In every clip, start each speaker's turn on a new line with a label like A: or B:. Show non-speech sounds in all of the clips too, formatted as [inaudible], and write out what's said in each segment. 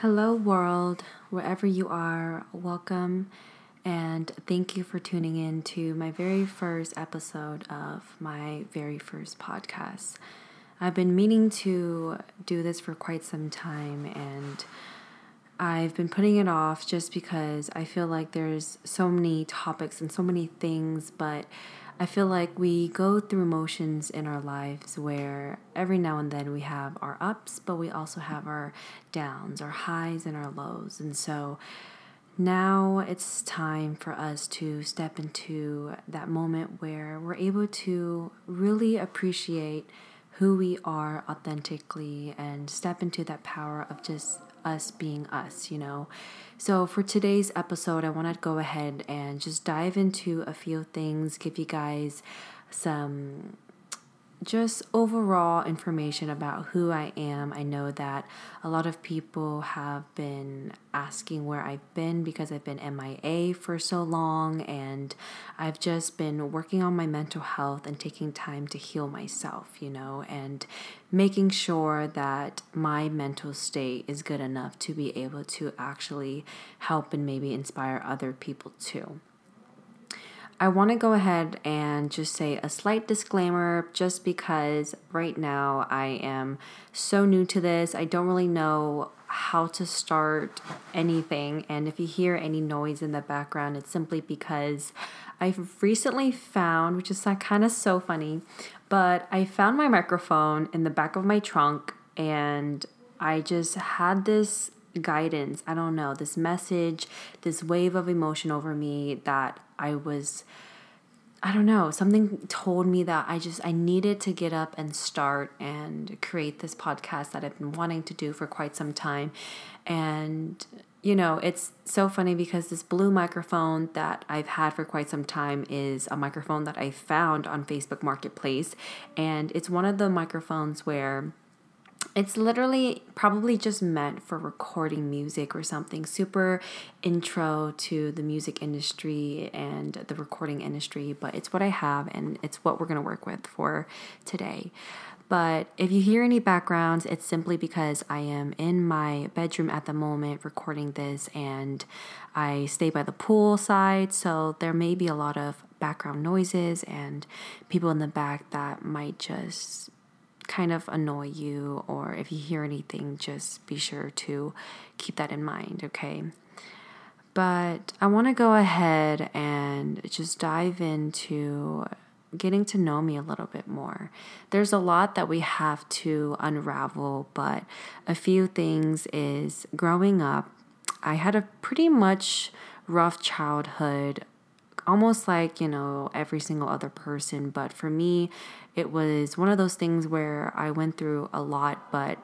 A: Hello, world, wherever you are, welcome and thank you for tuning in to my very first episode of my very first podcast. I've been meaning to do this for quite some time and I've been putting it off just because I feel like there's so many topics and so many things, but I feel like we go through motions in our lives where every now and then we have our ups, but we also have our downs, our highs, and our lows. And so now it's time for us to step into that moment where we're able to really appreciate who we are authentically and step into that power of just us being us, you know. So, for today's episode, I want to go ahead and just dive into a few things, give you guys some just overall information about who I am. I know that a lot of people have been asking where I've been because I've been MIA for so long, and I've just been working on my mental health and taking time to heal myself, you know, and making sure that my mental state is good enough to be able to actually help and maybe inspire other people too. I want to go ahead and just say a slight disclaimer just because right now I am so new to this. I don't really know how to start anything. And if you hear any noise in the background, it's simply because I've recently found, which is kind of so funny, but I found my microphone in the back of my trunk and I just had this guidance. I don't know, this message, this wave of emotion over me that I was I don't know, something told me that I just I needed to get up and start and create this podcast that I've been wanting to do for quite some time. And you know, it's so funny because this blue microphone that I've had for quite some time is a microphone that I found on Facebook Marketplace and it's one of the microphones where it's literally probably just meant for recording music or something super intro to the music industry and the recording industry, but it's what I have and it's what we're going to work with for today. But if you hear any backgrounds, it's simply because I am in my bedroom at the moment recording this and I stay by the pool side, so there may be a lot of background noises and people in the back that might just kind of annoy you, or if you hear anything, just be sure to keep that in mind, okay? But I want to go ahead and just dive into getting to know me a little bit more. There's a lot that we have to unravel, but a few things is growing up, I had a pretty much rough childhood almost like, you know, every single other person. But for me, it was one of those things where I went through a lot, but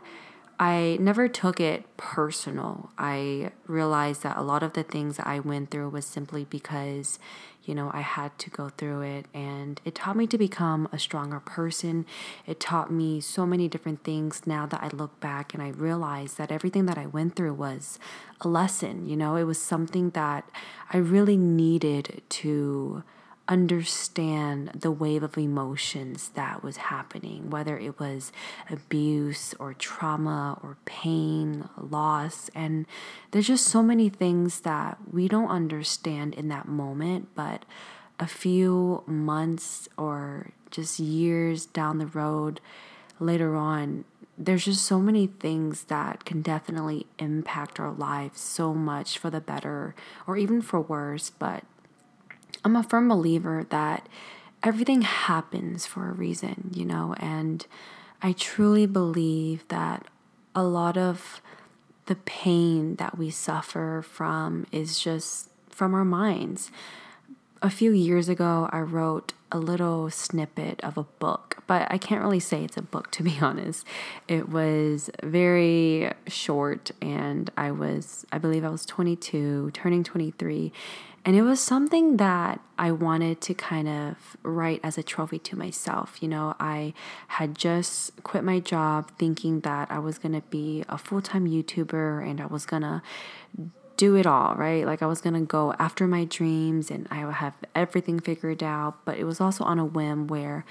A: I never took it personal. I realized that a lot of the things I went through was simply because you know, I had to go through it and it taught me to become a stronger person. It taught me so many different things now that I look back and I realize that everything that I went through was a lesson, you know, it was something that I really needed to understand the wave of emotions that was happening, whether it was abuse or trauma or pain, loss. And there's just so many things that we don't understand in that moment, but a few months or just years down the road later on, there's just so many things that can definitely impact our lives so much for the better or even for worse. But I'm a firm believer that everything happens for a reason, you know, and I truly believe that a lot of the pain that we suffer from is just from our minds. A few years ago, I wrote a little snippet of a book, but I can't really say it's a book [laughs] to be honest. It was very short, and I was, I believe I was 22, turning 23, and it was something that I wanted to kind of write as a trophy to myself. You know, I had just quit my job thinking that I was going to be a full time YouTuber and I was going to do it all, right? Like I was going to go after my dreams and I would have everything figured out. But it was also on a whim where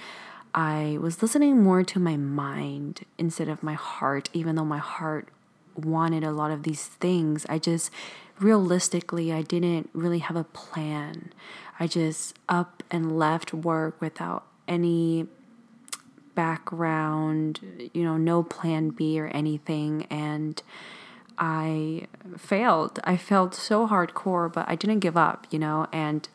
A: I was listening more to my mind instead of my heart, even though my heart wanted a lot of these things. I just realistically, I didn't really have a plan. I just up and left work without any background, you know, no plan B or anything. And I failed. I failed so hardcore, but I didn't give up, you know, and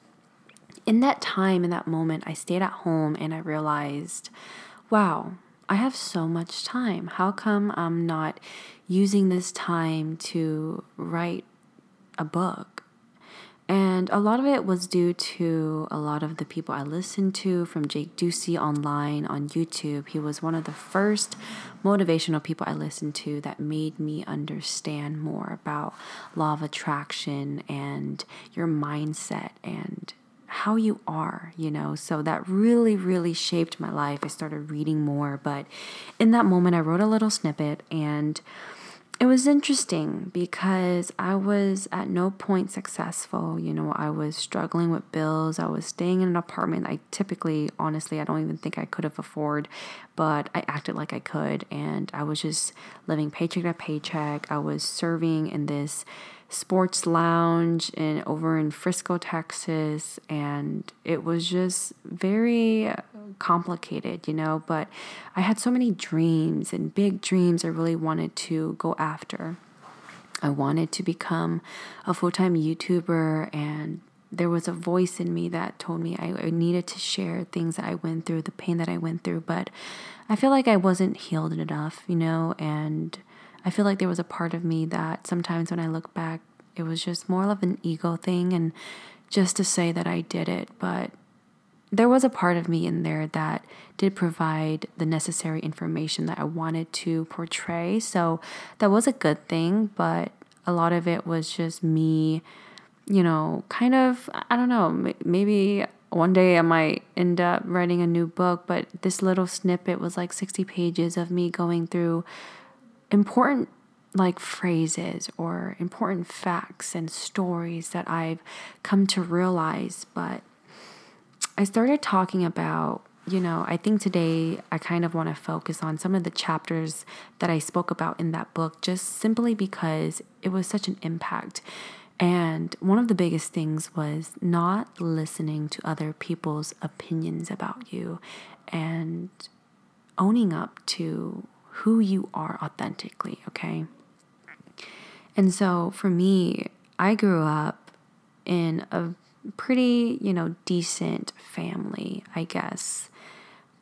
A: in that time, in that moment, I stayed at home and I realized, wow, I have so much time. How come I'm not using this time to write a book? And a lot of it was due to a lot of the people I listened to from Jake Ducey online on YouTube. He was one of the first motivational people I listened to that made me understand more about law of attraction and your mindset and how you are, you know. So that really, really shaped my life. I started reading more, but in that moment, I wrote a little snippet and it was interesting because I was at no point successful. You know, I was struggling with bills. I was staying in an apartment I typically, honestly, I don't even think I could have afforded, but I acted like I could. And I was just living paycheck to paycheck. I was serving in this sports lounge in over in Frisco, Texas, and it was just very uh, complicated, you know, but I had so many dreams and big dreams I really wanted to go after. I wanted to become a full-time YouTuber and there was a voice in me that told me I, I needed to share things that I went through, the pain that I went through, but I feel like I wasn't healed enough, you know, and I feel like there was a part of me that sometimes when I look back, it was just more of an ego thing and just to say that I did it. But there was a part of me in there that did provide the necessary information that I wanted to portray. So that was a good thing. But a lot of it was just me, you know, kind of, I don't know, maybe one day I might end up writing a new book, but this little snippet was like 60 pages of me going through important like phrases or important facts and stories that I've come to realize. But I started talking about, you know, I think today I kind of want to focus on some of the chapters that I spoke about in that book just simply because it was such an impact. And one of the biggest things was not listening to other people's opinions about you and owning up to who you are authentically, okay? And so for me, I grew up in a pretty, you know, decent family, I guess.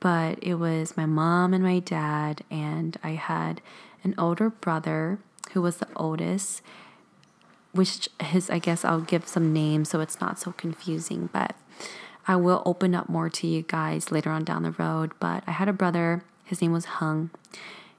A: But it was my mom and my dad, and I had an older brother who was the oldest, which his, I guess I'll give some names so it's not so confusing, but I will open up more to you guys later on down the road. But I had a brother, his name was Hung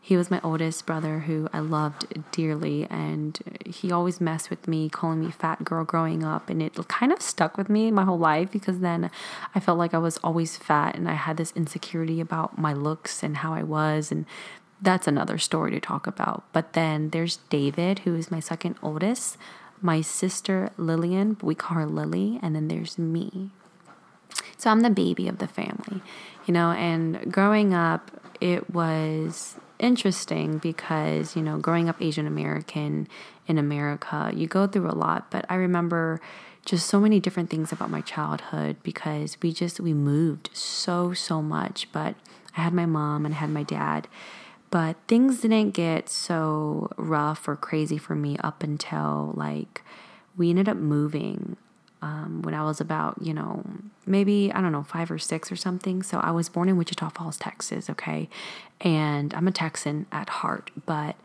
A: he was my oldest brother who I loved dearly, and he always messed with me, calling me fat girl growing up. And it kind of stuck with me my whole life because then I felt like I was always fat and I had this insecurity about my looks and how I was. And that's another story to talk about. But then there's David, who is my second oldest, my sister Lillian, we call her Lily, and then there's me. So I'm the baby of the family, you know, and growing up, it was interesting because, you know, growing up Asian American in America, you go through a lot. But I remember just so many different things about my childhood because we just, we moved so, so much. But I had my mom and I had my dad. But things didn't get so rough or crazy for me up until like we ended up moving um, when I was about, you know, maybe, I don't know, five or six or something. So I was born in Wichita Falls, Texas, okay? And I'm a Texan at heart, but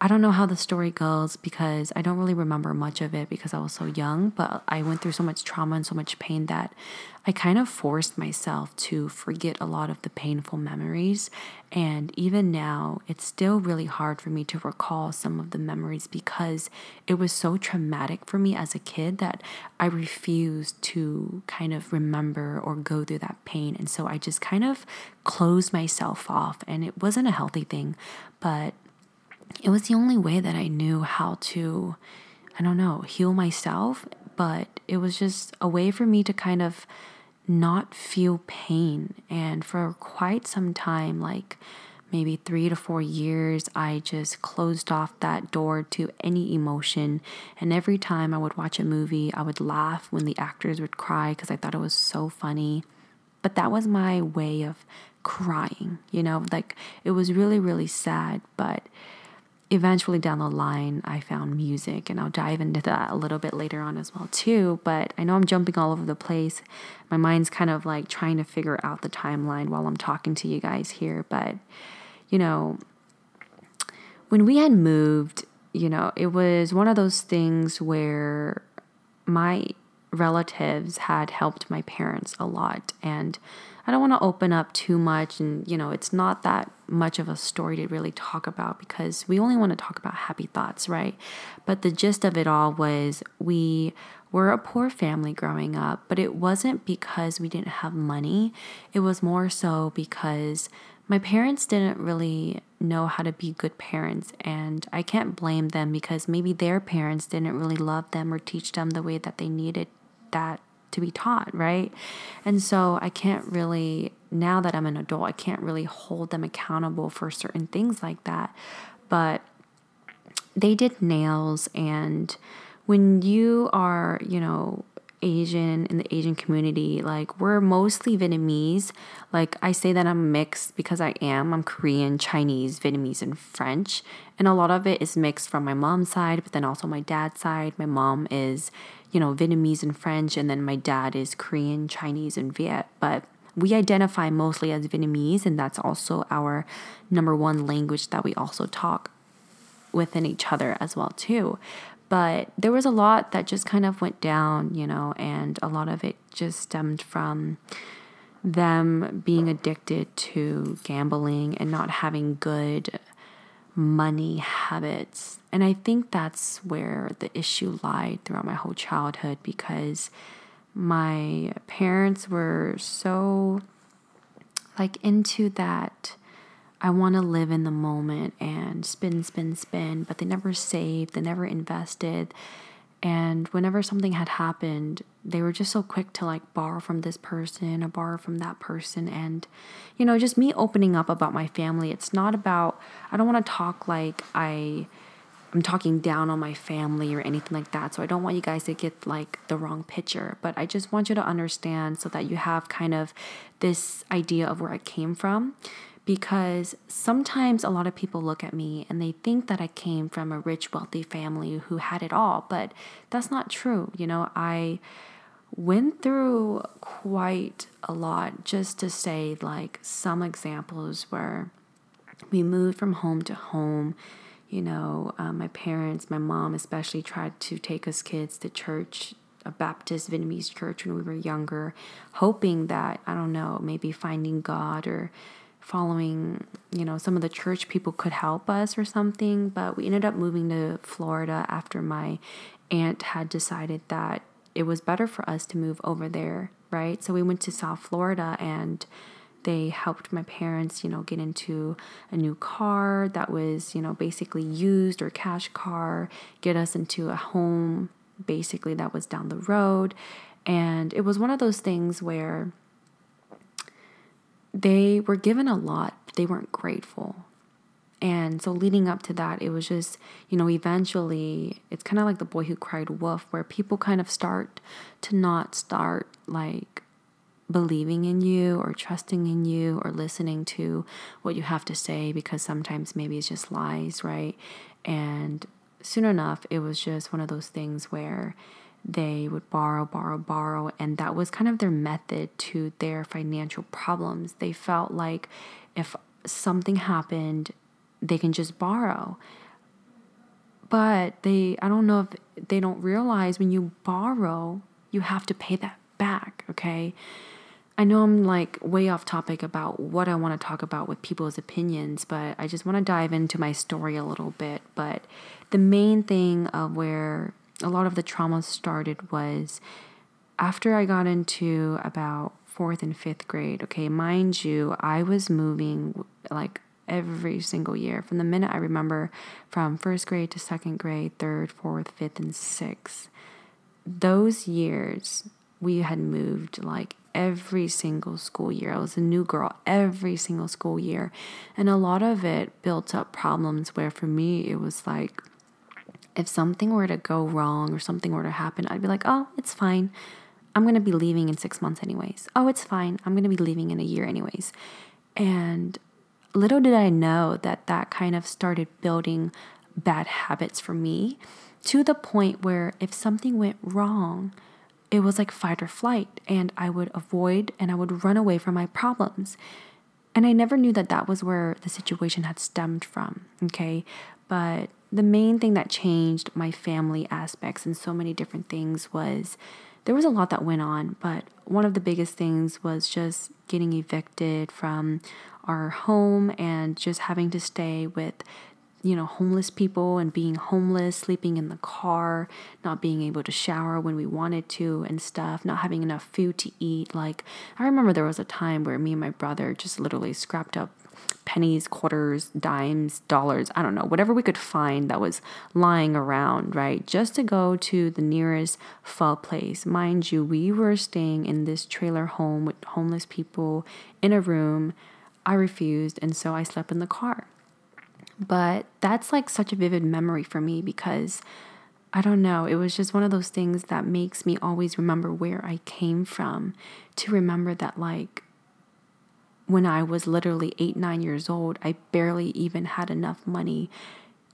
A: I don't know how the story goes because I don't really remember much of it because I was so young, but I went through so much trauma and so much pain that I kind of forced myself to forget a lot of the painful memories. And even now, it's still really hard for me to recall some of the memories because it was so traumatic for me as a kid that I refused to kind of remember or go through that pain. And so I just kind of closed myself off, and it wasn't a healthy thing, but it was the only way that I knew how to, I don't know, heal myself. But it was just a way for me to kind of not feel pain. And for quite some time, like maybe three to four years, I just closed off that door to any emotion. And every time I would watch a movie, I would laugh when the actors would cry because I thought it was so funny. But that was my way of crying, you know, like it was really, really sad. But eventually down the line, I found music, and I'll dive into that a little bit later on as well, too. But I know I'm jumping all over the place. My mind's kind of like trying to figure out the timeline while I'm talking to you guys here. But you know, when we had moved, you know, it was one of those things where my relatives had helped my parents a lot. And I don't want to open up too much. And, you know, it's not that much of a story to really talk about because we only want to talk about happy thoughts, right? But the gist of it all was we were a poor family growing up, but it wasn't because we didn't have money. It was more so because my parents didn't really know how to be good parents, and I can't blame them because maybe their parents didn't really love them or teach them the way that they needed that to be taught, right? And so I can't really, now that I'm an adult, I can't really hold them accountable for certain things like that. But they did nails, and when you are, you know, Asian in the Asian community, like we're mostly Vietnamese. Like I say that I'm mixed because I am. I'm Korean, Chinese, Vietnamese, and French. And a lot of it is mixed from my mom's side, but then also my dad's side. My mom is, you know, Vietnamese and French, and then my dad is Korean, Chinese, and Viet. But we identify mostly as Vietnamese, and that's also our number one language that we also talk within each other as well too. But there was a lot that just kind of went down, you know, and a lot of it just stemmed from them being addicted to gambling and not having good money habits. And I think that's where the issue lied throughout my whole childhood because my parents were so like into that I want to live in the moment and spin, spin, spin, but they never saved, they never invested. And whenever something had happened, they were just so quick to like borrow from this person or borrow from that person. And, you know, just me opening up about my family, it's not about, I don't want to talk like I. I'm talking down on my family or anything like that. So I don't want you guys to get like the wrong picture, but I just want you to understand so that you have kind of this idea of where I came from because sometimes a lot of people look at me and they think that I came from a rich, wealthy family who had it all, but that's not true. You know, I went through quite a lot just to say, like, some examples where we moved from home to home. You know, um, my parents, my mom especially, tried to take us kids to church a Baptist Vietnamese church when we were younger, hoping that, I don't know, maybe finding God or following, you know, some of the church people could help us or something. But we ended up moving to Florida after my aunt had decided that it was better for us to move over there, right? So we went to South Florida and they helped my parents, you know, get into a new car that was, you know, basically used or cash car, get us into a home basically that was down the road. And it was one of those things where they were given a lot, but they weren't grateful. And so, leading up to that, it was just, you know, eventually, it's kind of like the boy who cried wolf, where people kind of start to not start like believing in you or trusting in you or listening to what you have to say because sometimes maybe it's just lies, right? And soon enough, it was just one of those things where they would borrow, borrow, borrow, and that was kind of their method to their financial problems. They felt like if something happened, they can just borrow. But they, I don't know if they don't realize when you borrow, you have to pay that back, okay? I know I'm like way off topic about what I want to talk about with people's opinions, but I just want to dive into my story a little bit. But the main thing of where a lot of the trauma started was after I got into about fourth and fifth grade. Okay, mind you, I was moving like every single year from the minute I remember from first grade to second grade, third, fourth, fifth, and sixth. Those years we had moved like every single school year. I was a new girl every single school year. And a lot of it built up problems where for me, it was like, if something were to go wrong or something were to happen, I'd be like, oh, it's fine. I'm going to be leaving in six months, anyways. Oh, it's fine. I'm going to be leaving in a year, anyways. And little did I know that that kind of started building bad habits for me to the point where if something went wrong, it was like fight or flight, and I would avoid and I would run away from my problems. And I never knew that that was where the situation had stemmed from, okay? But the main thing that changed my family aspects and so many different things was there was a lot that went on, but one of the biggest things was just getting evicted from our home and just having to stay with you know, homeless people and being homeless, sleeping in the car, not being able to shower when we wanted to and stuff, not having enough food to eat. Like, I remember there was a time where me and my brother just literally scrapped up pennies, quarters, dimes, dollars, I don't know, whatever we could find that was lying around, right? Just to go to the nearest pho place. Mind you, we were staying in this trailer home with homeless people in a room. I refused, and so I slept in the car. But that's like such a vivid memory for me because I don't know, it was just one of those things that makes me always remember where I came from. To remember that, like, when I was literally eight, nine years old, I barely even had enough money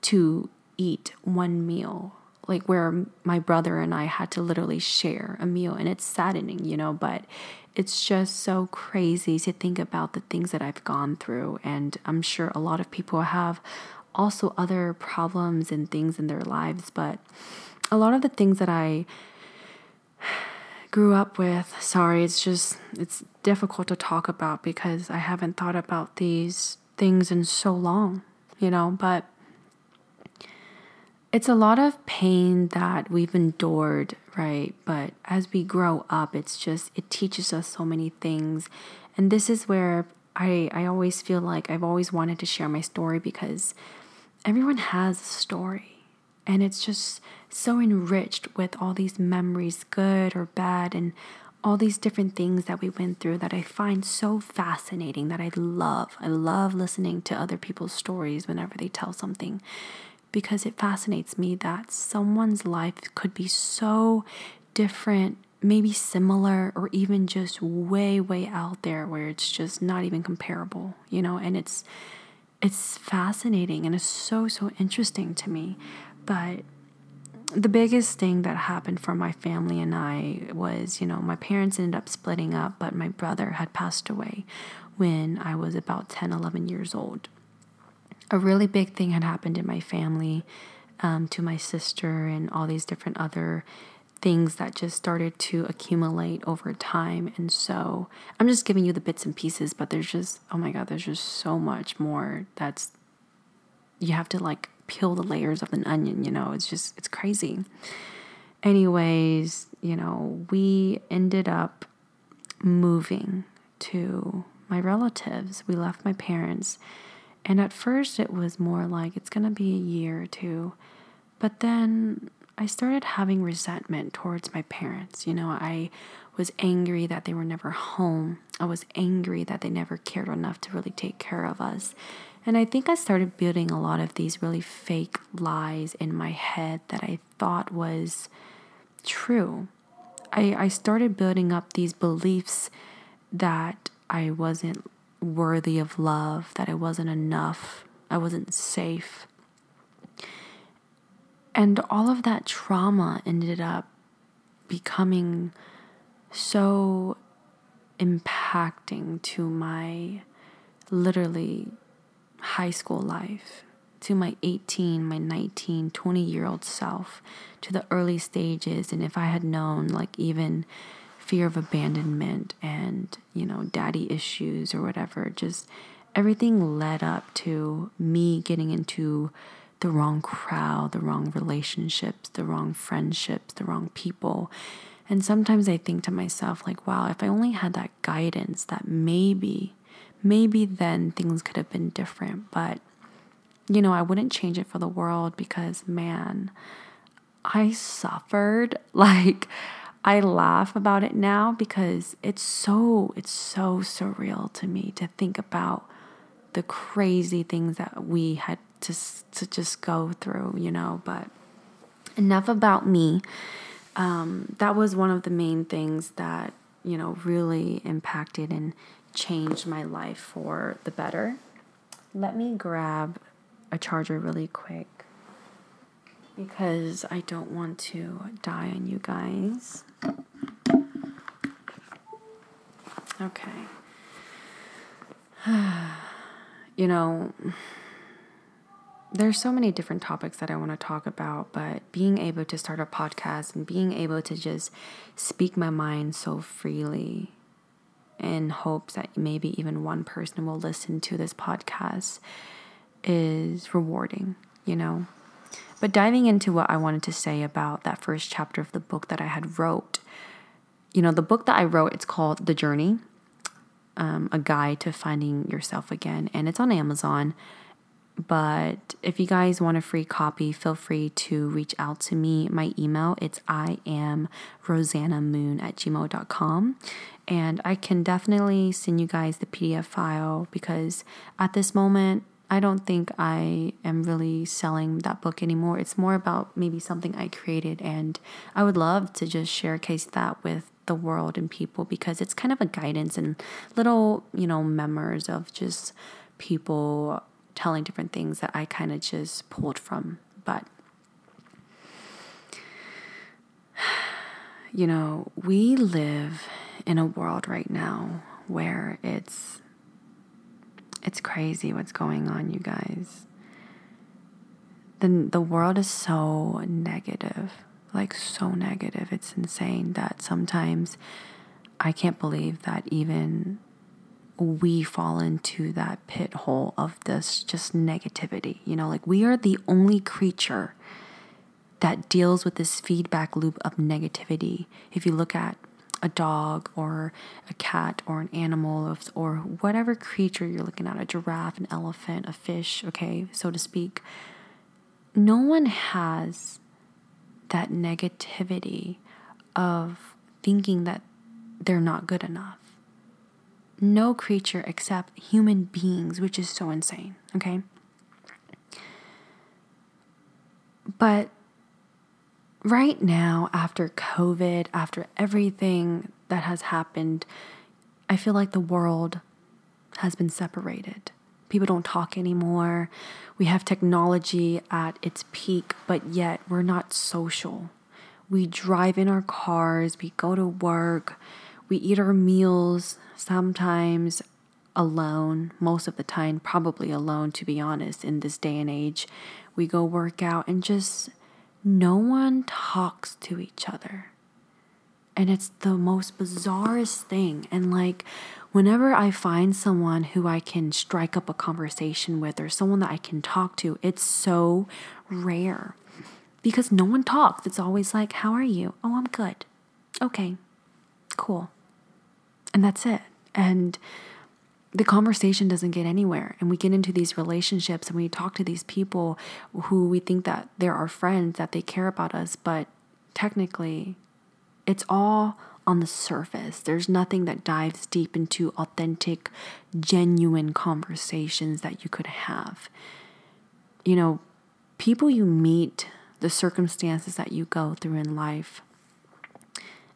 A: to eat one meal. Like, where my brother and I had to literally share a meal. And it's saddening, you know, but it's just so crazy to think about the things that I've gone through. And I'm sure a lot of people have also other problems and things in their lives. But a lot of the things that I grew up with, sorry, it's just, it's difficult to talk about because I haven't thought about these things in so long, you know, but it's a lot of pain that we've endured, right? But as we grow up, it's just, it teaches us so many things. And this is where I, I always feel like I've always wanted to share my story because everyone has a story. And it's just so enriched with all these memories, good or bad, and all these different things that we went through that I find so fascinating that I love. I love listening to other people's stories whenever they tell something because it fascinates me that someone's life could be so different, maybe similar, or even just way, way out there where it's just not even comparable, you know, and it's it's fascinating and it's so so interesting to me. But the biggest thing that happened for my family and I was, you know, my parents ended up splitting up, but my brother had passed away when I was about 10, 11 years old a really big thing had happened in my family um, to my sister and all these different other things that just started to accumulate over time. And so I'm just giving you the bits and pieces, but there's just, oh my God, there's just so much more that's, you have to like peel the layers of an onion, you know, it's just, it's crazy. Anyways, you know, we ended up moving to my relatives. We left my parents and at first, it was more like it's going to be a year or two. But then I started having resentment towards my parents. You know, I was angry that they were never home. I was angry that they never cared enough to really take care of us. And I think I started building a lot of these really fake lies in my head that I thought was true. I, I started building up these beliefs that I wasn't worthy of love, that I wasn't enough, I wasn't safe. And all of that trauma ended up becoming so impacting to my literally high school life, to my 18, my 19, 20 year old self, to the early stages. And if I had known, like, even fear of abandonment and, you know, daddy issues or whatever. Just everything led up to me getting into the wrong crowd, the wrong relationships, the wrong friendships, the wrong people. And sometimes I think to myself, like, wow, if I only had that guidance, that maybe, maybe then things could have been different. But, you know, I wouldn't change it for the world because, man, I suffered. [laughs] Like, I laugh about it now because it's so it's so surreal to me to think about the crazy things that we had to to just go through, you know, but enough about me. Um, that was one of the main things that, you know, really impacted and changed my life for the better. Let me grab a charger really quick because I don't want to die on you guys. Okay. [sighs] you know, there's so many different topics that I want to talk about, but being able to start a podcast and being able to just speak my mind so freely in hopes that maybe even one person will listen to this podcast is rewarding, you know. But diving into what I wanted to say about that first chapter of the book that I had wrote, you know, the book that I wrote, it's called The Journey, um, a guide to finding yourself again, and it's on Amazon. But if you guys want a free copy, feel free to reach out to me. My email, it's I am Rosanna Mun at gmail.com. And I can definitely send you guys the PDF file because at this moment, I don't think I am really selling that book anymore. It's more about maybe something I created, and I would love to just share case that with the world and people because it's kind of a guidance and little, you know, memoirs of just people telling different things that I kind of just pulled from. But, [sighs] you know, we live in a world right now where it's it's crazy what's going on, you guys. The, the world is so negative, like so negative. It's insane that sometimes I can't believe that even we fall into that pit hole of this just negativity. You know, like we are the only creature that deals with this feedback loop of negativity. If you look at a dog or a cat or an animal or whatever creature you're looking at, a giraffe, an elephant, a fish, okay, so to speak, no one has that negativity of thinking that they're not good enough no creature except human beings, which is so insane, okay? But right now, after COVID, after everything that has happened, I feel like the world has been separated. People don't talk anymore. We have technology at its peak, but yet we're not social. We drive in our cars, we go to work, we eat our meals sometimes alone, most of the time, probably alone, to be honest, in this day and age. We go work out and just no one talks to each other. And it's the most bizarrest thing. And like, whenever I find someone who I can strike up a conversation with or someone that I can talk to, it's so rare because no one talks. It's always like, How are you? Oh, I'm good. Okay, cool. And that's it. And the conversation doesn't get anywhere. And we get into these relationships and we talk to these people who we think that they're our friends, that they care about us, but technically, it's all on the surface. There's nothing that dives deep into authentic, genuine conversations that you could have. You know, people you meet, the circumstances that you go through in life,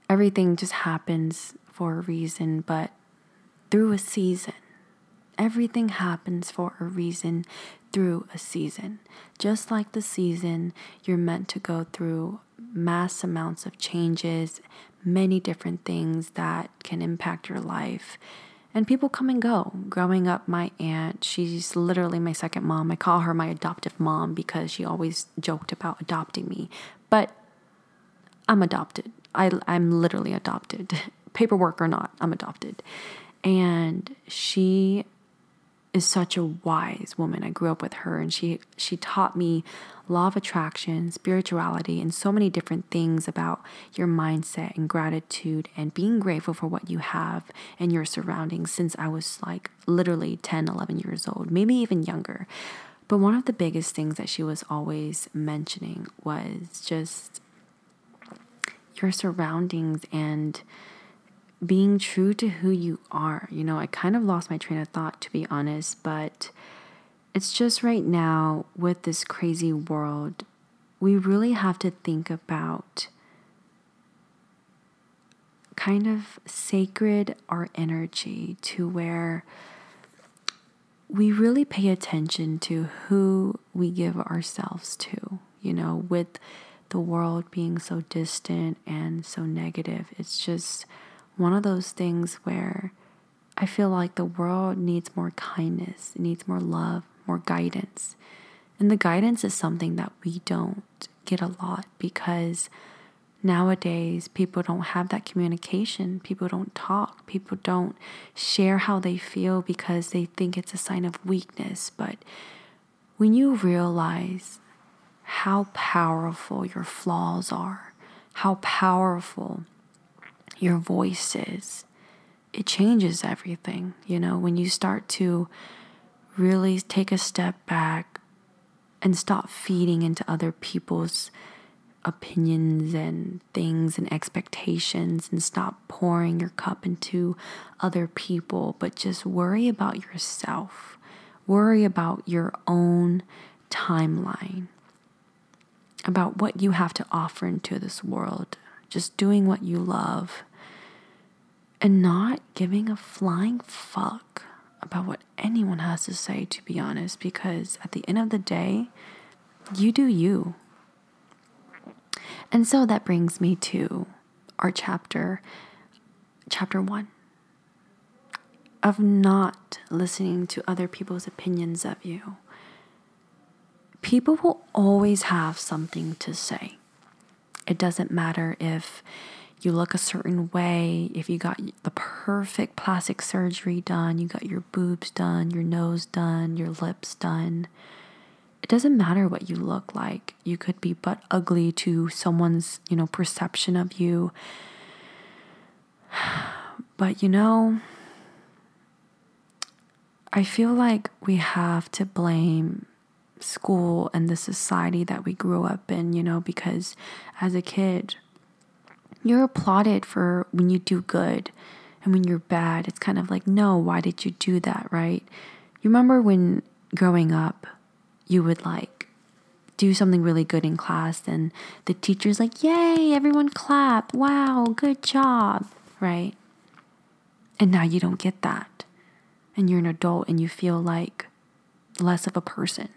A: everything just happens for a reason, but through a season. Everything happens for a reason through a season. Just like the season, you're meant to go through mass amounts of changes, many different things that can impact your life. And people come and go. Growing up, my aunt, she's literally my second mom. I call her my adoptive mom because she always joked about adopting me. But I'm adopted. I, I'm literally adopted. [laughs] paperwork or not, I'm adopted. And she is such a wise woman. I grew up with her and she she taught me law of attraction, spirituality and so many different things about your mindset and gratitude and being grateful for what you have and your surroundings since I was like literally 10, 11 years old, maybe even younger. But one of the biggest things that she was always mentioning was just your surroundings and being true to who you are. You know, I kind of lost my train of thought to be honest, but it's just right now with this crazy world, we really have to think about kind of sacred our energy to where we really pay attention to who we give ourselves to, you know, with the world being so distant and so negative. It's just one of those things where I feel like the world needs more kindness, it needs more love, more guidance. And the guidance is something that we don't get a lot because nowadays people don't have that communication. People don't talk. People don't share how they feel because they think it's a sign of weakness. But when you realize how powerful your flaws are, how powerful your voice is, it changes everything. You know, when you start to really take a step back and stop feeding into other people's opinions and things and expectations and stop pouring your cup into other people, but just worry about yourself. Worry about your own timeline, about what you have to offer into this world, just doing what you love, and not giving a flying fuck about what anyone has to say, to be honest, because at the end of the day, you do you. And so that brings me to our chapter, chapter one, of not listening to other people's opinions of you. People will always have something to say. It doesn't matter if you look a certain way, if you got the perfect plastic surgery done, you got your boobs done, your nose done, your lips done it doesn't matter what you look like. You could be but ugly to someone's, you know, perception of you. [sighs] But you know, I feel like we have to blame school and the society that we grew up in, you know, because as a kid, you're applauded for when you do good. And when you're bad, it's kind of like, no, why did you do that, right? You remember when growing up, you would like do something really good in class and the teacher's like, Yay, everyone clap. Wow, good job. Right? And now you don't get that. And you're an adult and you feel like less of a person.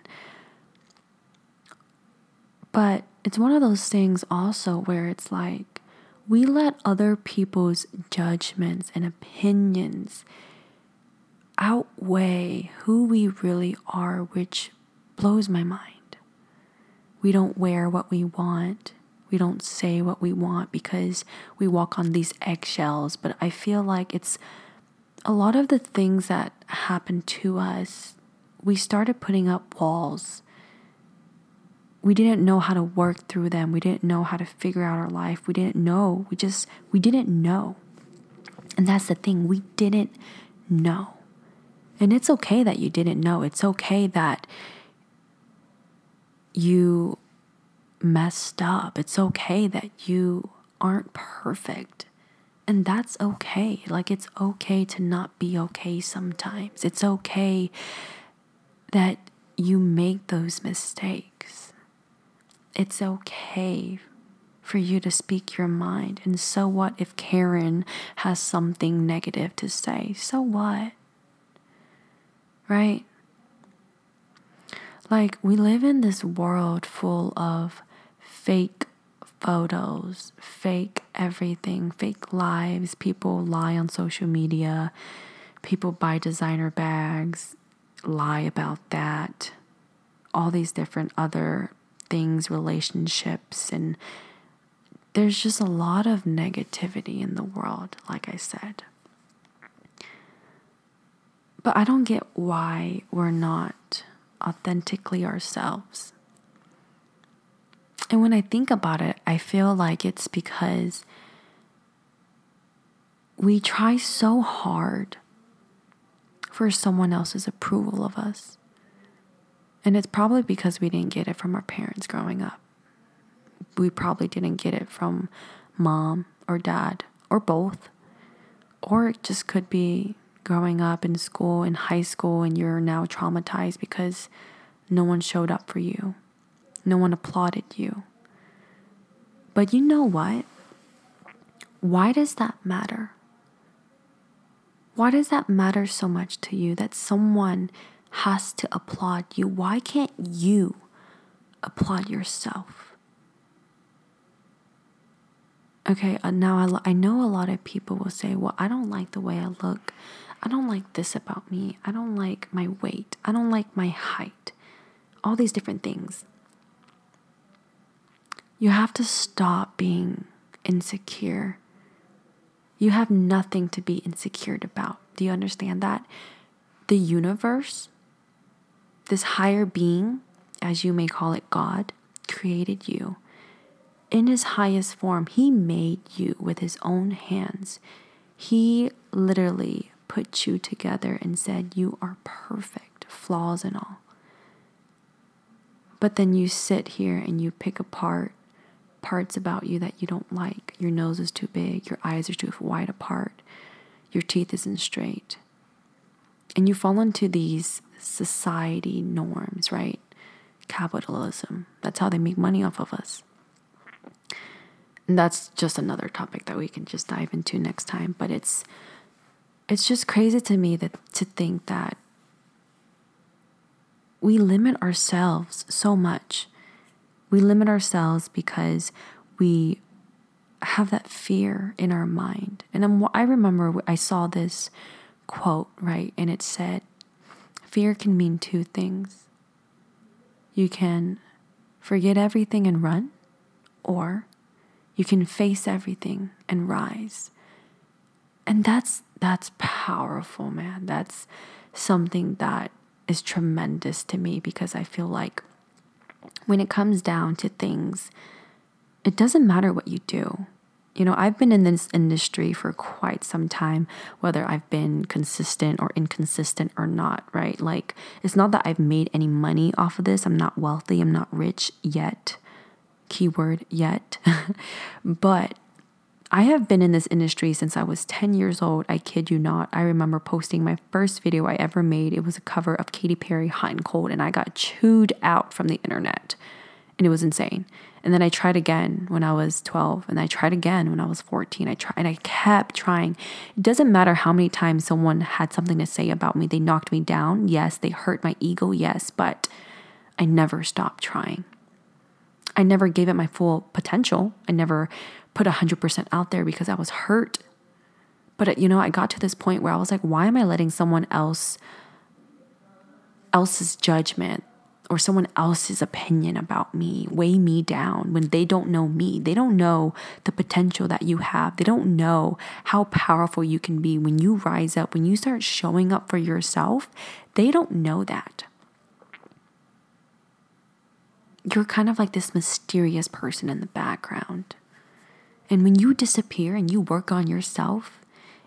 A: But it's one of those things also where it's like we let other people's judgments and opinions outweigh who we really are, which blows my mind. We don't wear what we want. We don't say what we want because we walk on these eggshells. But I feel like it's a lot of the things that happen to us, we started putting up walls. We didn't know how to work through them. We didn't know how to figure out our life. We didn't know. We just, we didn't know. And that's the thing, we didn't know. And it's okay that you didn't know. It's okay that you messed up. It's okay that you aren't perfect. And that's okay. Like, it's okay to not be okay sometimes. It's okay that you make those mistakes. It's okay for you to speak your mind. And so what if Karen has something negative to say? So what? Right? Like, we live in this world full of fake photos, fake everything, fake lives. People lie on social media, people buy designer bags, lie about that, all these different other things, relationships, and there's just a lot of negativity in the world, like I said. But I don't get why we're not authentically ourselves. And when I think about it, I feel like it's because we try so hard for someone else's approval of us. And it's probably because we didn't get it from our parents growing up. We probably didn't get it from mom or dad or both. Or it just could be growing up in school, in high school, and you're now traumatized because no one showed up for you, no one applauded you. But you know what? Why does that matter? Why does that matter so much to you that someone has to applaud you? Why can't you applaud yourself? Okay, uh, now I, I know a lot of people will say, well, I don't like the way I look. I don't like this about me. I don't like my weight. I don't like my height. All these different things. You have to stop being insecure. You have nothing to be insecure about. Do you understand that? The universe, this higher being, as you may call it, God, created you. In his highest form, he made you with his own hands. He literally put you together and said, You are perfect, flaws and all. But then you sit here and you pick apart parts about you that you don't like. Your nose is too big, your eyes are too wide apart, your teeth isn't straight. And you fall into these society norms, right? Capitalism. That's how they make money off of us. And that's just another topic that we can just dive into next time, but it's it's just crazy to me that to think that we limit ourselves so much we limit ourselves because we have that fear in our mind. And I'm, I remember I saw this quote, right? And it said, Fear can mean two things. You can forget everything and run, or you can face everything and rise. And that's that's powerful, man. That's something that is tremendous to me because I feel like when it comes down to things, it doesn't matter what you do. You know, I've been in this industry for quite some time, whether I've been consistent or inconsistent or not, right? Like, it's not that I've made any money off of this. I'm not wealthy. I'm not rich yet. Keyword yet. [laughs] but I have been in this industry since I was 10 years old. I kid you not. I remember posting my first video I ever made. It was a cover of Katy Perry Hot and Cold, and I got chewed out from the internet. And it was insane. And then I tried again when I was 12, and I tried again when I was 14. I tried and I kept trying. It doesn't matter how many times someone had something to say about me. They knocked me down. Yes, they hurt my ego. Yes, but I never stopped trying. I never gave it my full potential. I never put 100% out there because I was hurt. But you know, I got to this point where I was like, why am I letting someone else else's judgment or someone else's opinion about me weigh me down when they don't know me? They don't know the potential that you have. They don't know how powerful you can be when you rise up, when you start showing up for yourself. They don't know that you're kind of like this mysterious person in the background. And when you disappear and you work on yourself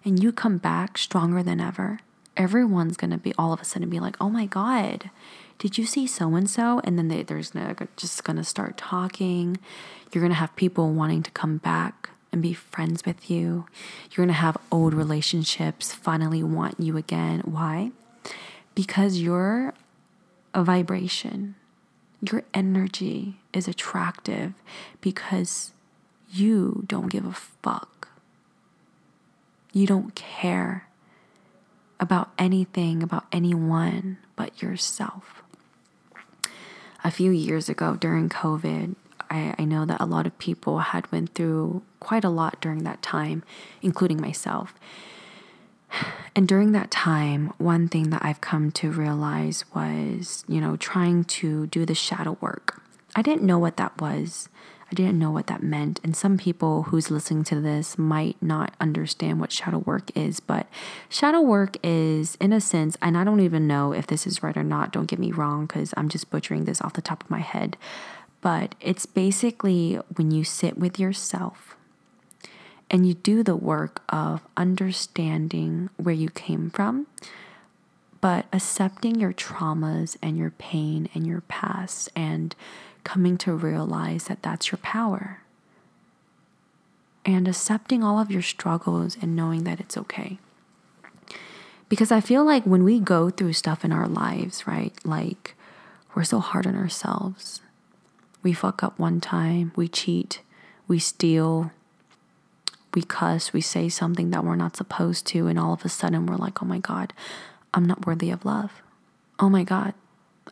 A: and you come back stronger than ever, everyone's going to be all of a sudden be like, oh my God, did you see so and so? And then they, there's no, just going to start talking. You're going to have people wanting to come back and be friends with you. You're going to have old relationships finally want you again. Why? Because you're a vibration. Your energy is attractive because you don't give a fuck. You don't care about anything, about anyone but yourself. A few years ago during COVID, I, I know that a lot of people had went through quite a lot during that time, including myself. And during that time, one thing that I've come to realize was, you know, trying to do the shadow work. I didn't know what that was. I didn't know what that meant. And some people who's listening to this might not understand what shadow work is, but shadow work is, in a sense, and I don't even know if this is right or not, don't get me wrong, because I'm just butchering this off the top of my head. But it's basically when you sit with yourself and you do the work of understanding where you came from, but accepting your traumas and your pain and your past and coming to realize that that's your power. and accepting all of your struggles and knowing that it's okay. Because I feel like when we go through stuff in our lives, right? Like we're so hard on ourselves. We fuck up one time, we cheat, we steal, we cuss, we say something that we're not supposed to, and all of a sudden we're like, oh my God, I'm not worthy of love. Oh my God,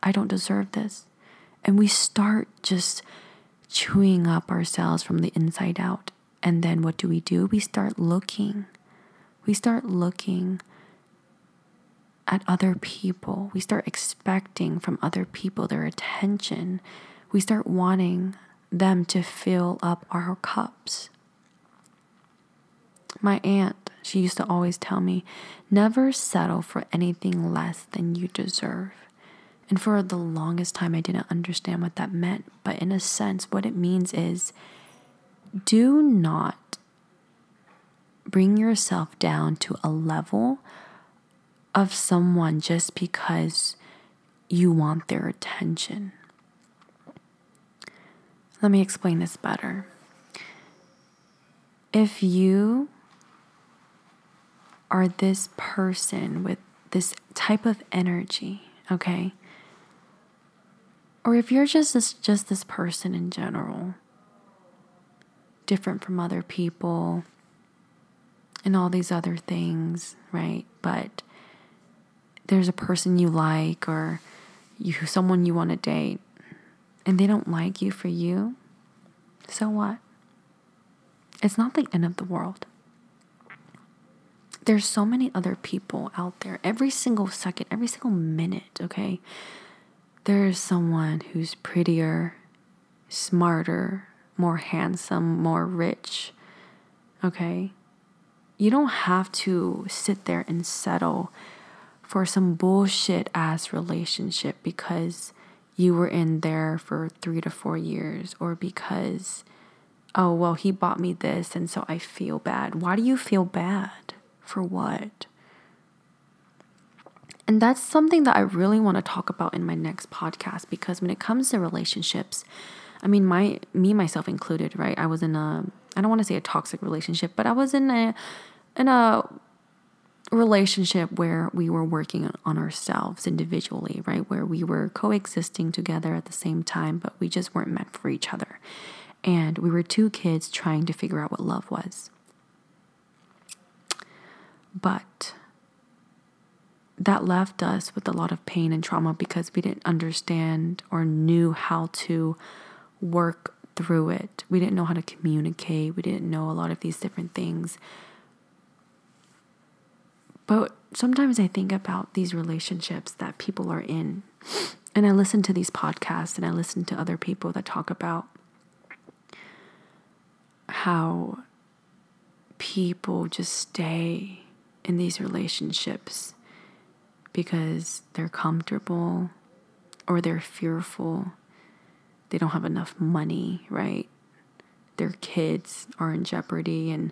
A: I don't deserve this. And we start just chewing up ourselves from the inside out. And then what do we do? We start looking. We start looking at other people. We start expecting from other people their attention. We start wanting them to fill up our cups. My aunt, she used to always tell me, never settle for anything less than you deserve. And for the longest time, I didn't understand what that meant. But in a sense, what it means is do not bring yourself down to a level of someone just because you want their attention. Let me explain this better. If you are this person with this type of energy, okay? Or if you're just this just this person in general, different from other people and all these other things, right? But there's a person you like or you someone you want to date and they don't like you for you, so what? It's not the end of the world there's so many other people out there every single second, every single minute, okay? There's someone who's prettier, smarter, more handsome, more rich, okay? You don't have to sit there and settle for some bullshit ass relationship because you were in there for three to four years or because, oh, well, he bought me this and so I feel bad. Why do you feel bad? For what? And that's something that I really want to talk about in my next podcast because when it comes to relationships, I mean my me myself included, right? I was in a I don't want to say a toxic relationship, but I was in a in a relationship where we were working on ourselves individually, right? Where we were coexisting together at the same time, but we just weren't meant for each other. And we were two kids trying to figure out what love was. But that left us with a lot of pain and trauma because we didn't understand or knew how to work through it. We didn't know how to communicate. We didn't know a lot of these different things. But sometimes I think about these relationships that people are in. And I listen to these podcasts and I listen to other people that talk about how people just stay in these relationships because they're comfortable or they're fearful. They don't have enough money, right? Their kids are in jeopardy and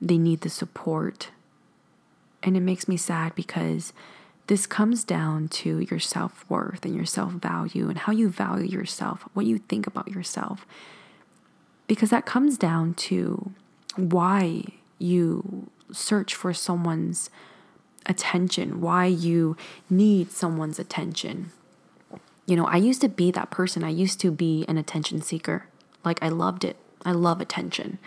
A: they need the support. And it makes me sad because this comes down to your self worth and your self value and how you value yourself, what you think about yourself. Because that comes down to why you search for someone's attention, why you need someone's attention. You know, I used to be that person. I used to be an attention seeker. Like I loved it. I love attention.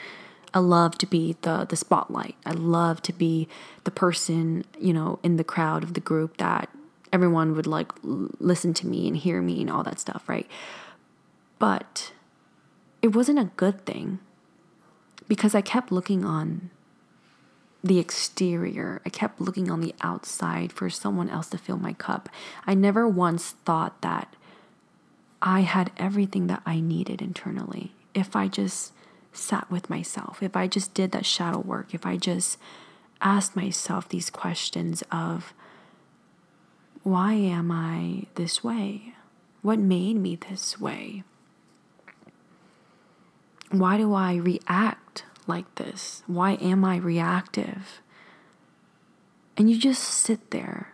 A: I love to be the the spotlight. I love to be the person, you know, in the crowd of the group that everyone would like listen to me and hear me and all that stuff, right? But it wasn't a good thing because I kept looking on the exterior. I kept looking on the outside for someone else to fill my cup. I never once thought that I had everything that I needed internally. If I just sat with myself, if I just did that shadow work, if I just asked myself these questions of why am I this way? What made me this way? Why do I react like this? Why am I reactive? And you just sit there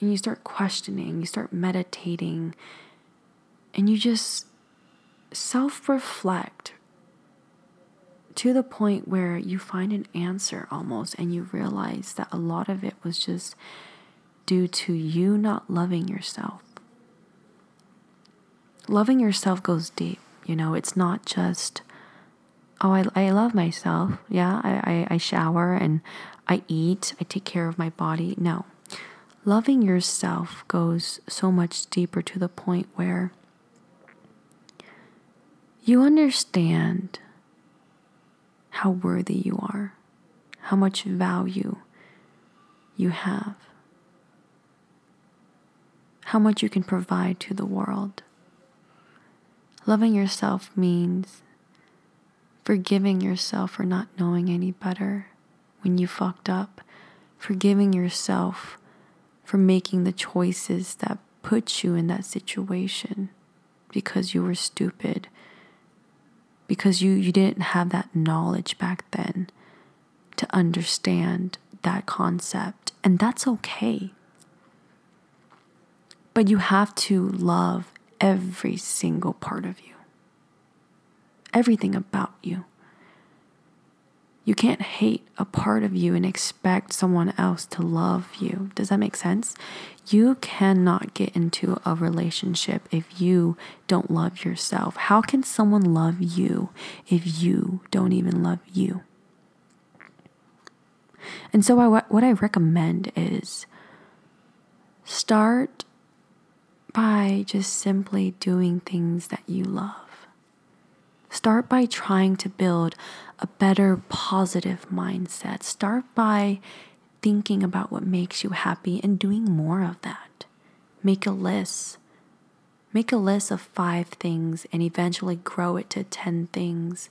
A: and you start questioning, you start meditating, and you just self reflect to the point where you find an answer almost and you realize that a lot of it was just due to you not loving yourself. Loving yourself goes deep, you know, it's not just, oh, I, I love myself. Yeah, I, I, I shower and I eat, I take care of my body. No. Loving yourself goes so much deeper to the point where you understand how worthy you are, how much value you have, how much you can provide to the world. Loving yourself means forgiving yourself for not knowing any better when you fucked up, forgiving yourself for making the choices that put you in that situation because you were stupid because you, you didn't have that knowledge back then to understand that concept. And that's okay. But you have to love every single part of you, everything about you. You can't hate a part of you and expect someone else to love you. Does that make sense? You cannot get into a relationship if you don't love yourself. How can someone love you if you don't even love you? And so, I, what I recommend is start by just simply doing things that you love. Start by trying to build a better positive mindset. Start by thinking about what makes you happy and doing more of that. Make a list. Make a list of five things and eventually grow it to 10 things,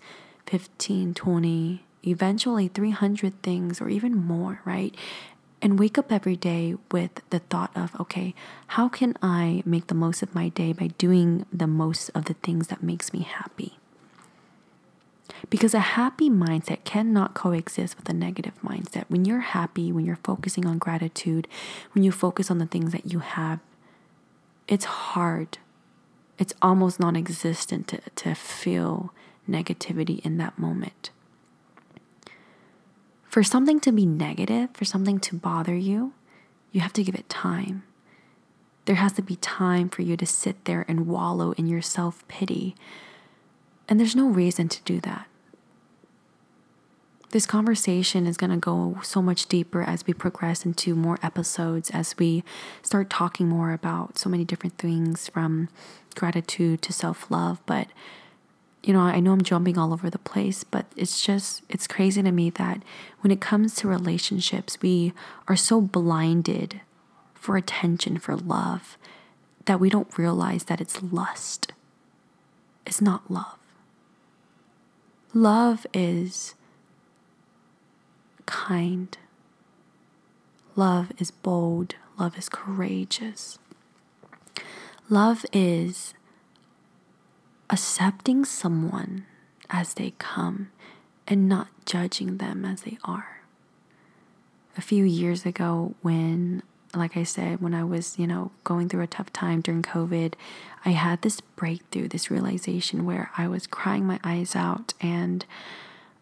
A: 15, 20, eventually 300 things or even more, right? And wake up every day with the thought of, okay, how can I make the most of my day by doing the most of the things that makes me happy? Because a happy mindset cannot coexist with a negative mindset. When you're happy, when you're focusing on gratitude, when you focus on the things that you have, it's hard. It's almost non existent to, to feel negativity in that moment. For something to be negative, for something to bother you, you have to give it time. There has to be time for you to sit there and wallow in your self pity and there's no reason to do that. This conversation is going to go so much deeper as we progress into more episodes, as we start talking more about so many different things from gratitude to self love. But, you know, I know I'm jumping all over the place, but it's just, it's crazy to me that when it comes to relationships, we are so blinded for attention, for love, that we don't realize that it's lust. It's not love. Love is kind. Love is bold. Love is courageous. Love is accepting someone as they come and not judging them as they are. A few years ago, when like I said, when I was, you know, going through a tough time during COVID, I had this breakthrough, this realization where I was crying my eyes out and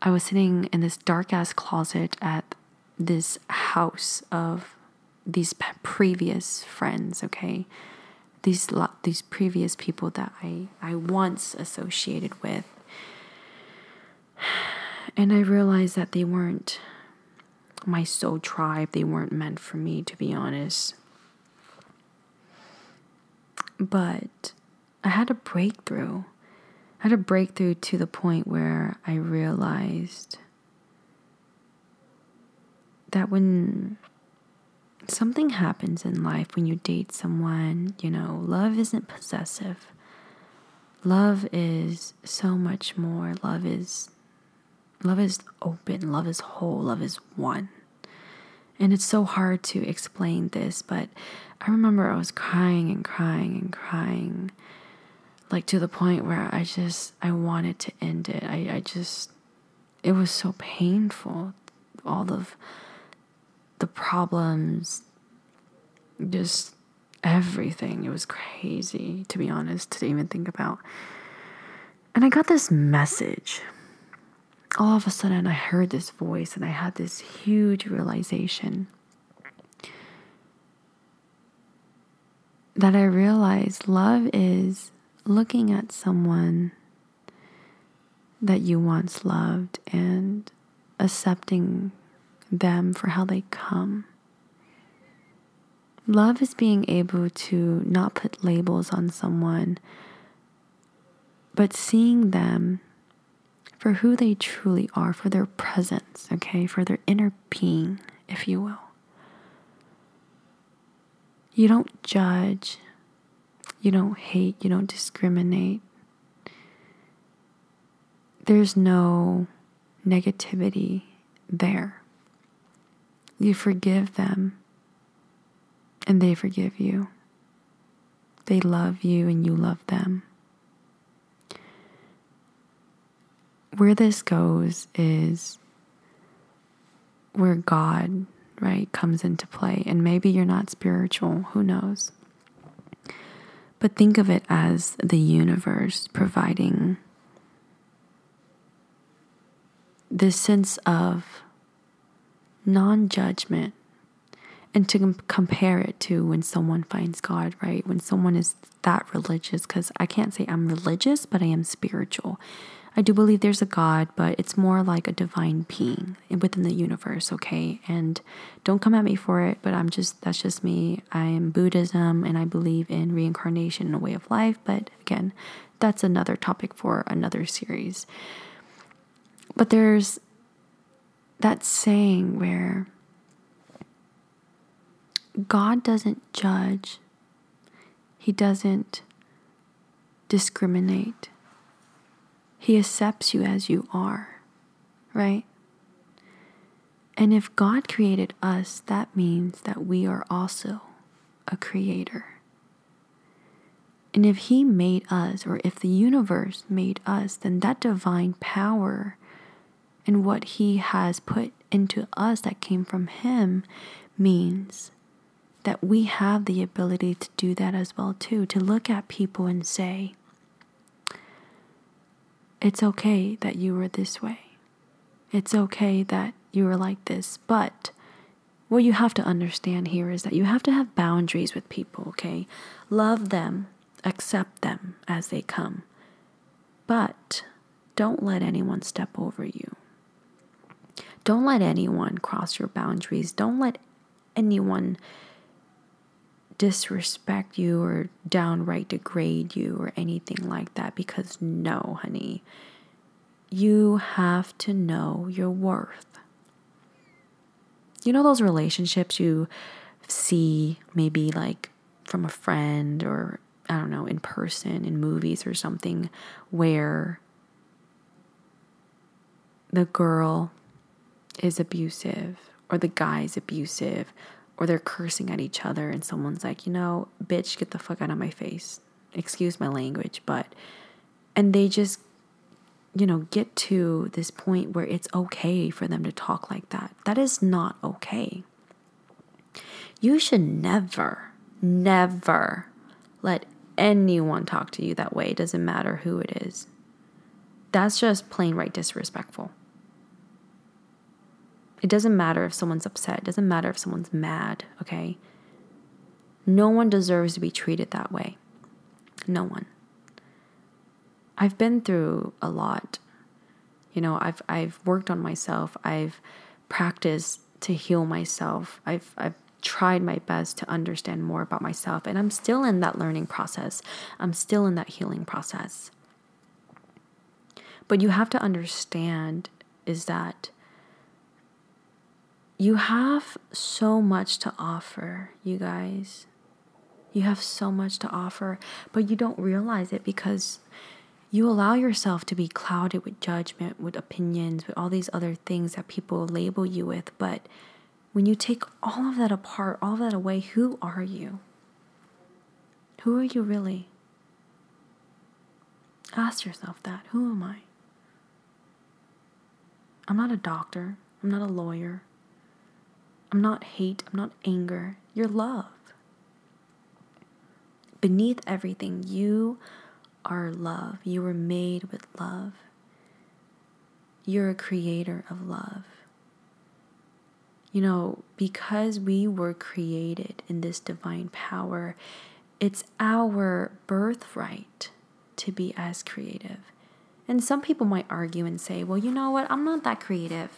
A: I was sitting in this dark ass closet at this house of these previous friends, okay? These these previous people that I I once associated with. And I realized that they weren't my soul tribe. They weren't meant for me, to be honest. But I had a breakthrough. I had a breakthrough to the point where I realized that when something happens in life, when you date someone, you know, love isn't possessive. Love is so much more. Love is love is open, love is whole, love is one. And it's so hard to explain this, but I remember I was crying and crying and crying, like to the point where I just, I wanted to end it. I, I just, it was so painful. All of the problems, just everything. It was crazy, to be honest, to even think about. And I got this message all of a sudden I heard this voice and I had this huge realization that I realized love is looking at someone that you once loved and accepting them for how they come. Love is being able to not put labels on someone, but seeing them for who they truly are, for their presence, okay, for their inner being, if you will. You don't judge, you don't hate, you don't discriminate. There's no negativity there. You forgive them and they forgive you. They love you and you love them. Where this goes is where God, right, comes into play. And maybe you're not spiritual, who knows? But think of it as the universe providing this sense of non judgment and to com- compare it to when someone finds God, right? When someone is that religious, because I can't say I'm religious, but I am spiritual. I do believe there's a God, but it's more like a divine being within the universe, okay? And don't come at me for it, but I'm just, that's just me. I'm Buddhism and I believe in reincarnation and a way of life, but again, that's another topic for another series. But there's that saying where God doesn't judge, He doesn't discriminate. He accepts you as you are, right? And if God created us, that means that we are also a creator. And if He made us, or if the universe made us, then that divine power and what He has put into us that came from Him means that we have the ability to do that as well too to look at people and say it's okay that you were this way. It's okay that you were like this but what you have to understand here is that you have to have boundaries with people okay? Love them accept them as they come but don't let anyone step over you. Don't let anyone cross your boundaries. Don't let anyone disrespect you or downright degrade you or anything like that because no, honey, you have to know your worth. You know, those relationships you see maybe like from a friend or I don't know, in person, in movies or something, where the girl is abusive or the guy is abusive or they're cursing at each other and someone's like, you know, bitch, get the fuck out of my face. Excuse my language, but, and they just, you know, get to this point where it's okay for them to talk like that. That is not okay. You should never, never let anyone talk to you that way. It doesn't matter who it is. That's just plain right disrespectful. It doesn't matter if someone's upset, it doesn't matter if someone's mad, okay? No one deserves to be treated that way. No one. I've been through a lot. You know, I've I've worked on myself. I've practiced to heal myself. I've I've tried my best to understand more about myself and I'm still in that learning process. I'm still in that healing process. But you have to understand is that you have so much to offer, you guys. You have so much to offer, but you don't realize it because you allow yourself to be clouded with judgment, with opinions, with all these other things that people label you with. But when you take all of that apart, all of that away, who are you? Who are you really? Ask yourself that. Who am I? I'm not a doctor. I'm not a lawyer. I'm not hate, I'm not anger. You're love. Beneath everything, you are love. You were made with love. you're a creator of love. You know, because we were created in this divine power, it's our birthright to be as creative. And some people might argue and say, well, you know what? I'm not that creative.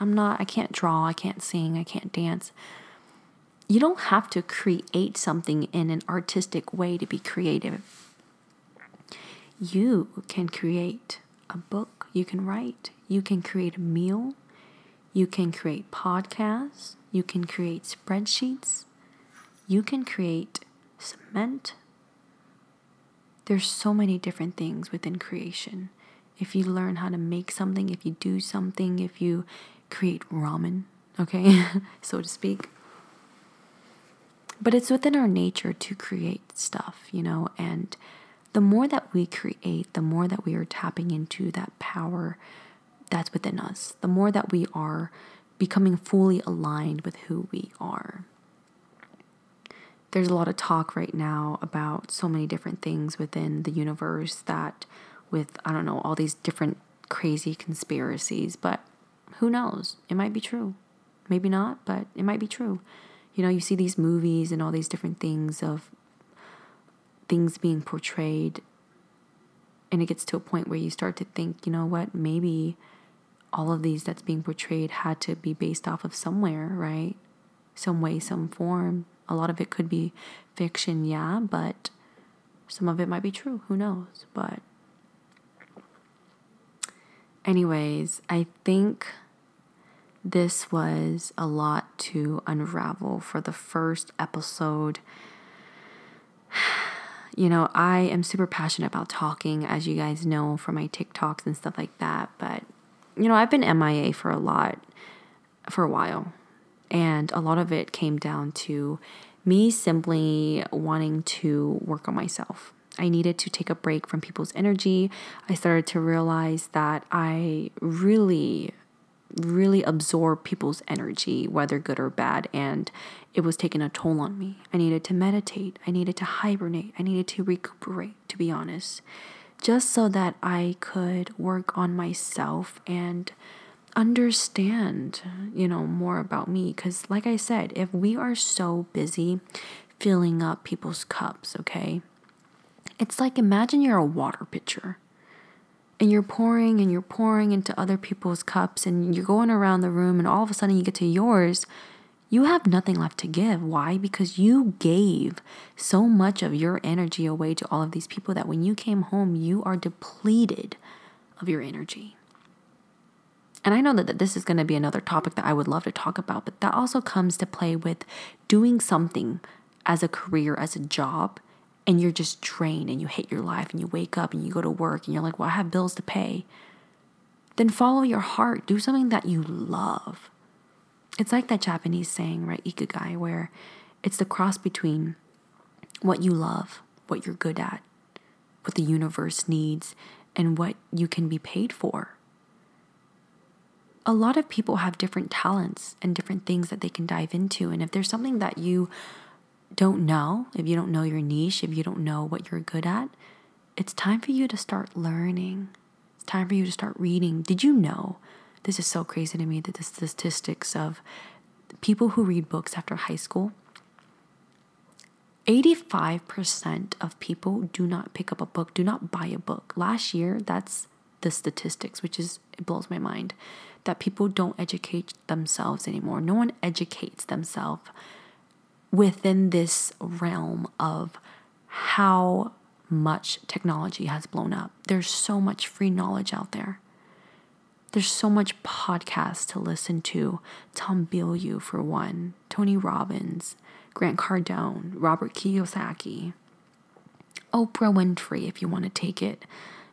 A: I'm not, I can't draw, I can't sing, I can't dance. You don't have to create something in an artistic way to be creative. You can create a book, you can write, you can create a meal, you can create podcasts, you can create spreadsheets, you can create cement. There's so many different things within creation. If you learn how to make something, if you do something, if you create ramen, okay, [laughs] so to speak. But it's within our nature to create stuff, you know, and the more that we create, the more that we are tapping into that power that's within us, the more that we are becoming fully aligned with who we are. There's a lot of talk right now about so many different things within the universe that, with, I don't know, all these different crazy conspiracies, but who knows? It might be true. Maybe not, but it might be true. You know, you see these movies and all these different things of things being portrayed, and it gets to a point where you start to think, you know what, maybe all of these that's being portrayed had to be based off of somewhere, right? Some way, some form. A lot of it could be fiction, yeah, but some of it might be true. Who knows? But, anyways, I think this was a lot to unravel for the first episode. [sighs] You know, I am super passionate about talking, as you guys know from my TikToks and stuff like that. But, you know, I've been MIA for a lot, for a while. And a lot of it came down to me simply wanting to work on myself. I needed to take a break from people's energy. I started to realize that I really really absorb people's energy, whether good or bad, and it was taking a toll on me. I needed to meditate, I needed to hibernate, I needed to recuperate, to be honest, just so that I could work on myself and understand, you know, more about me. Because, like I said, if we are so busy filling up people's cups, okay, it's like imagine you're a water pitcher and you're pouring and you're pouring into other people's cups and you're going around the room and all of a sudden you get to yours, you have nothing left to give. Why? Because you gave so much of your energy away to all of these people that when you came home, you are depleted of your energy. And I know that that this is going to be another topic that I would love to talk about, but that also comes to play with doing something as a career, as a job, and you're just drained and you hate your life and you wake up and you go to work and you're like, well, I have bills to pay, then follow your heart. Do something that you love. It's like that Japanese saying, right? Ikigai, where it's the cross between what you love, what you're good at, what the universe needs, and what you can be paid for. A lot of people have different talents and different things that they can dive into. And if there's something that you don't know, if you don't know your niche, if you don't know what you're good at, it's time for you to start learning. It's time for you to start reading. Did you know? This is so crazy to me that the statistics of people who read books after high school 85% of people do not pick up a book, do not buy a book. Last year, that's the statistics, which is, it blows my mind, that people don't educate themselves anymore. No one educates themselves within this realm of how much technology has blown up. There's so much free knowledge out there. There's so much podcasts to listen to. Tom Bilyeu, for one, Tony Robbins, Grant Cardone, Robert Kiyosaki, Oprah Winfrey, if you want to take it,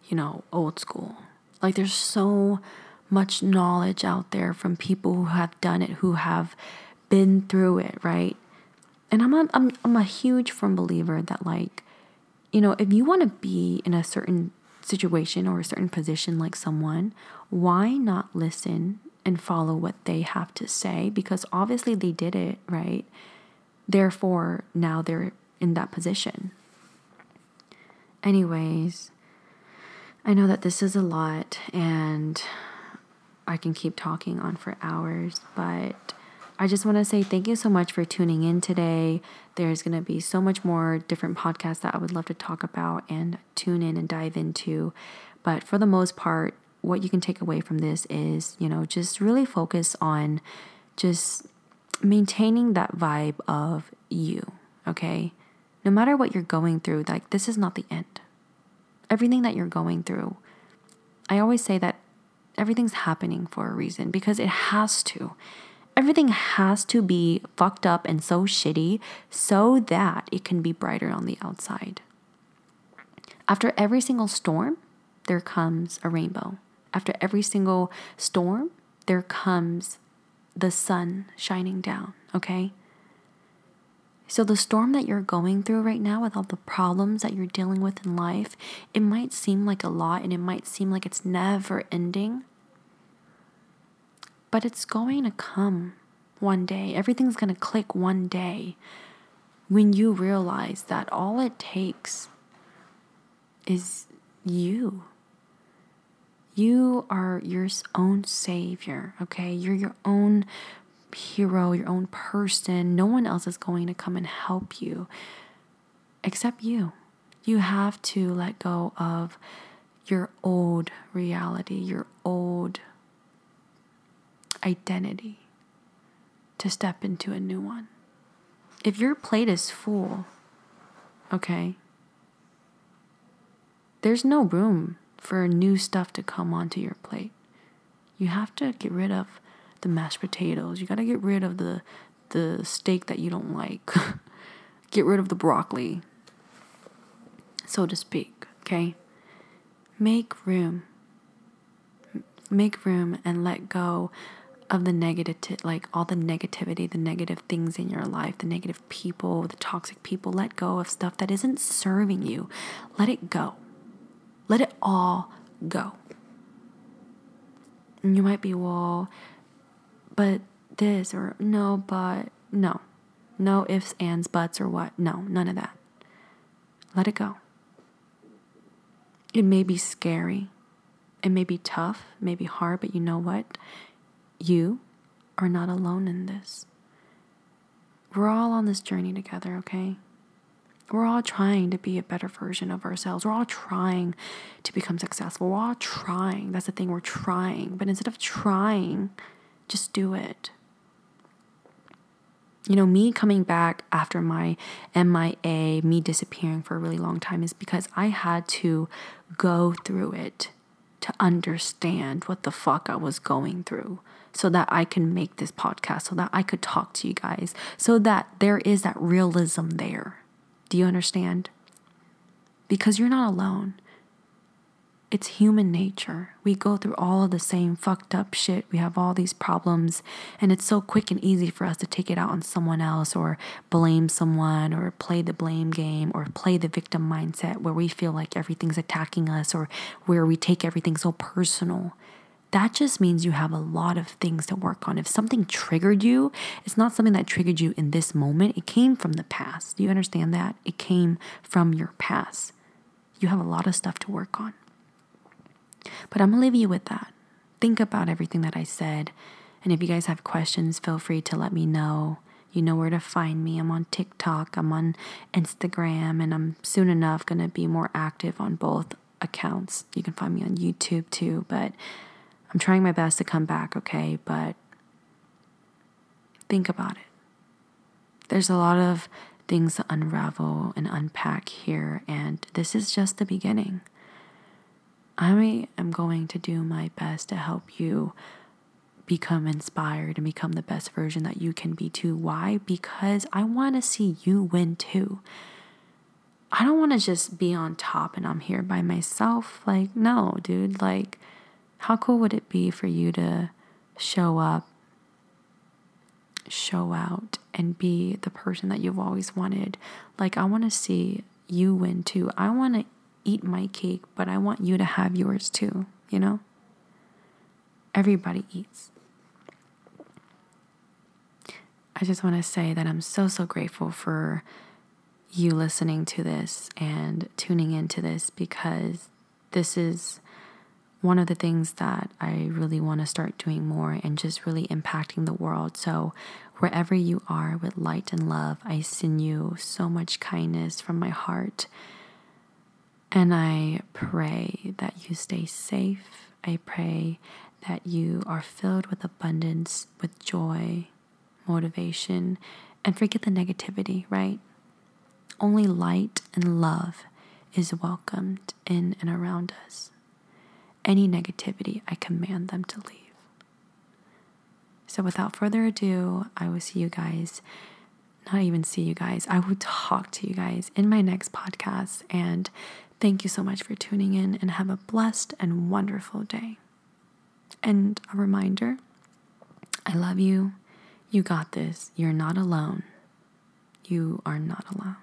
A: you know, old school. Like, there's so much knowledge out there from people who have done it, who have been through it, right? And I'm a, I'm I'm a huge firm believer that like, you know, if you want to be in a certain situation or a certain position like someone, why not listen and follow what they have to say? Because obviously they did it, right? Therefore, now they're in that position. Anyways, I know that this is a lot and I can keep talking on for hours, but I just want to say thank you so much for tuning in today. There's going to be so much more different podcasts that I would love to talk about and tune in and dive into. But for the most part, what you can take away from this is, you know, just really focus on just maintaining that vibe of you, okay? No matter what you're going through, like this is not the end. Everything that you're going through, I always say that everything's happening for a reason because it has to. Everything has to be fucked up and so shitty so that it can be brighter on the outside. After every single storm, there comes a rainbow. After every single storm, there comes the sun shining down, okay? So, the storm that you're going through right now, with all the problems that you're dealing with in life, it might seem like a lot and it might seem like it's never ending. But it's going to come one day. Everything's going to click one day when you realize that all it takes is you. You are your own savior, okay? You're your own hero, your own person. No one else is going to come and help you except you. You have to let go of your old reality, your old identity to step into a new one. If your plate is full, okay, there's no room for new stuff to come onto your plate. You have to get rid of the mashed potatoes. You got to get rid of the the steak that you don't like. [laughs] get rid of the broccoli, so to speak, okay? Make room. Make room and let go of the negative, like all the negativity, the negative things in your life, the negative people, the toxic people. Let go of stuff that isn't serving you. Let it go. Let it all go. And you might be, well, but this or no, but no. No ifs, ands, buts, or what. No, none of that. Let it go. It may be scary. It may be tough, it may be hard, but you know what? You are not alone in this. We're all on this journey together, okay? We're all trying to be a better version of ourselves. We're all trying to become successful. We're all trying. That's the thing, we're trying. But instead of trying, just do it. You know, me coming back after my MIA, me disappearing for a really long time, is because I had to go through it to understand what the fuck I was going through so that I can make this podcast, so that I could talk to you guys, so that there is that realism there. Do you understand? Because you're not alone. It's human nature. We go through all of the same fucked up shit. We have all these problems, and it's so quick and easy for us to take it out on someone else or blame someone or play the blame game or play the victim mindset where we feel like everything's attacking us or where we take everything so personal that just means you have a lot of things to work on. If something triggered you, it's not something that triggered you in this moment. It came from the past. Do you understand that? It came from your past. You have a lot of stuff to work on. But I'm to leave you with that. Think about everything that I said. And if you guys have questions, feel free to let me know. You know where to find me. I'm on TikTok, I'm on Instagram, and I'm soon enough going to be more active on both accounts. You can find me on YouTube too. But I'm trying my best to come back, okay? But think about it. There's a lot of things to unravel and unpack here, and this is just the beginning. I am going to do my best to help you become inspired and become the best version that you can be too. Why? Because I want to see you win too. I don't want to just be on top and I'm here by myself. Like, no, dude. Like, how cool would it be for you to show up, show out, and be the person that you've always wanted? Like, I want to see you win too. I want to eat my cake, but I want you to have yours too, you know? Everybody eats. I just want to say that I'm so, so grateful for you listening to this and tuning into this because this is one of the things that I really want to start doing more and just really impacting the world. So, wherever you are with light and love, I send you so much kindness from my heart. And I pray that you stay safe. I pray that you are filled with abundance, with joy, motivation, and forget the negativity, right? Only light and love is welcomed in and around us. Any negativity, I command them to leave. So, without further ado, I will see you guys, not even see you guys, I will talk to you guys in my next podcast. And thank you so much for tuning in and have a blessed and wonderful day. And a reminder I love you. You got this. You're not alone. You are not alone.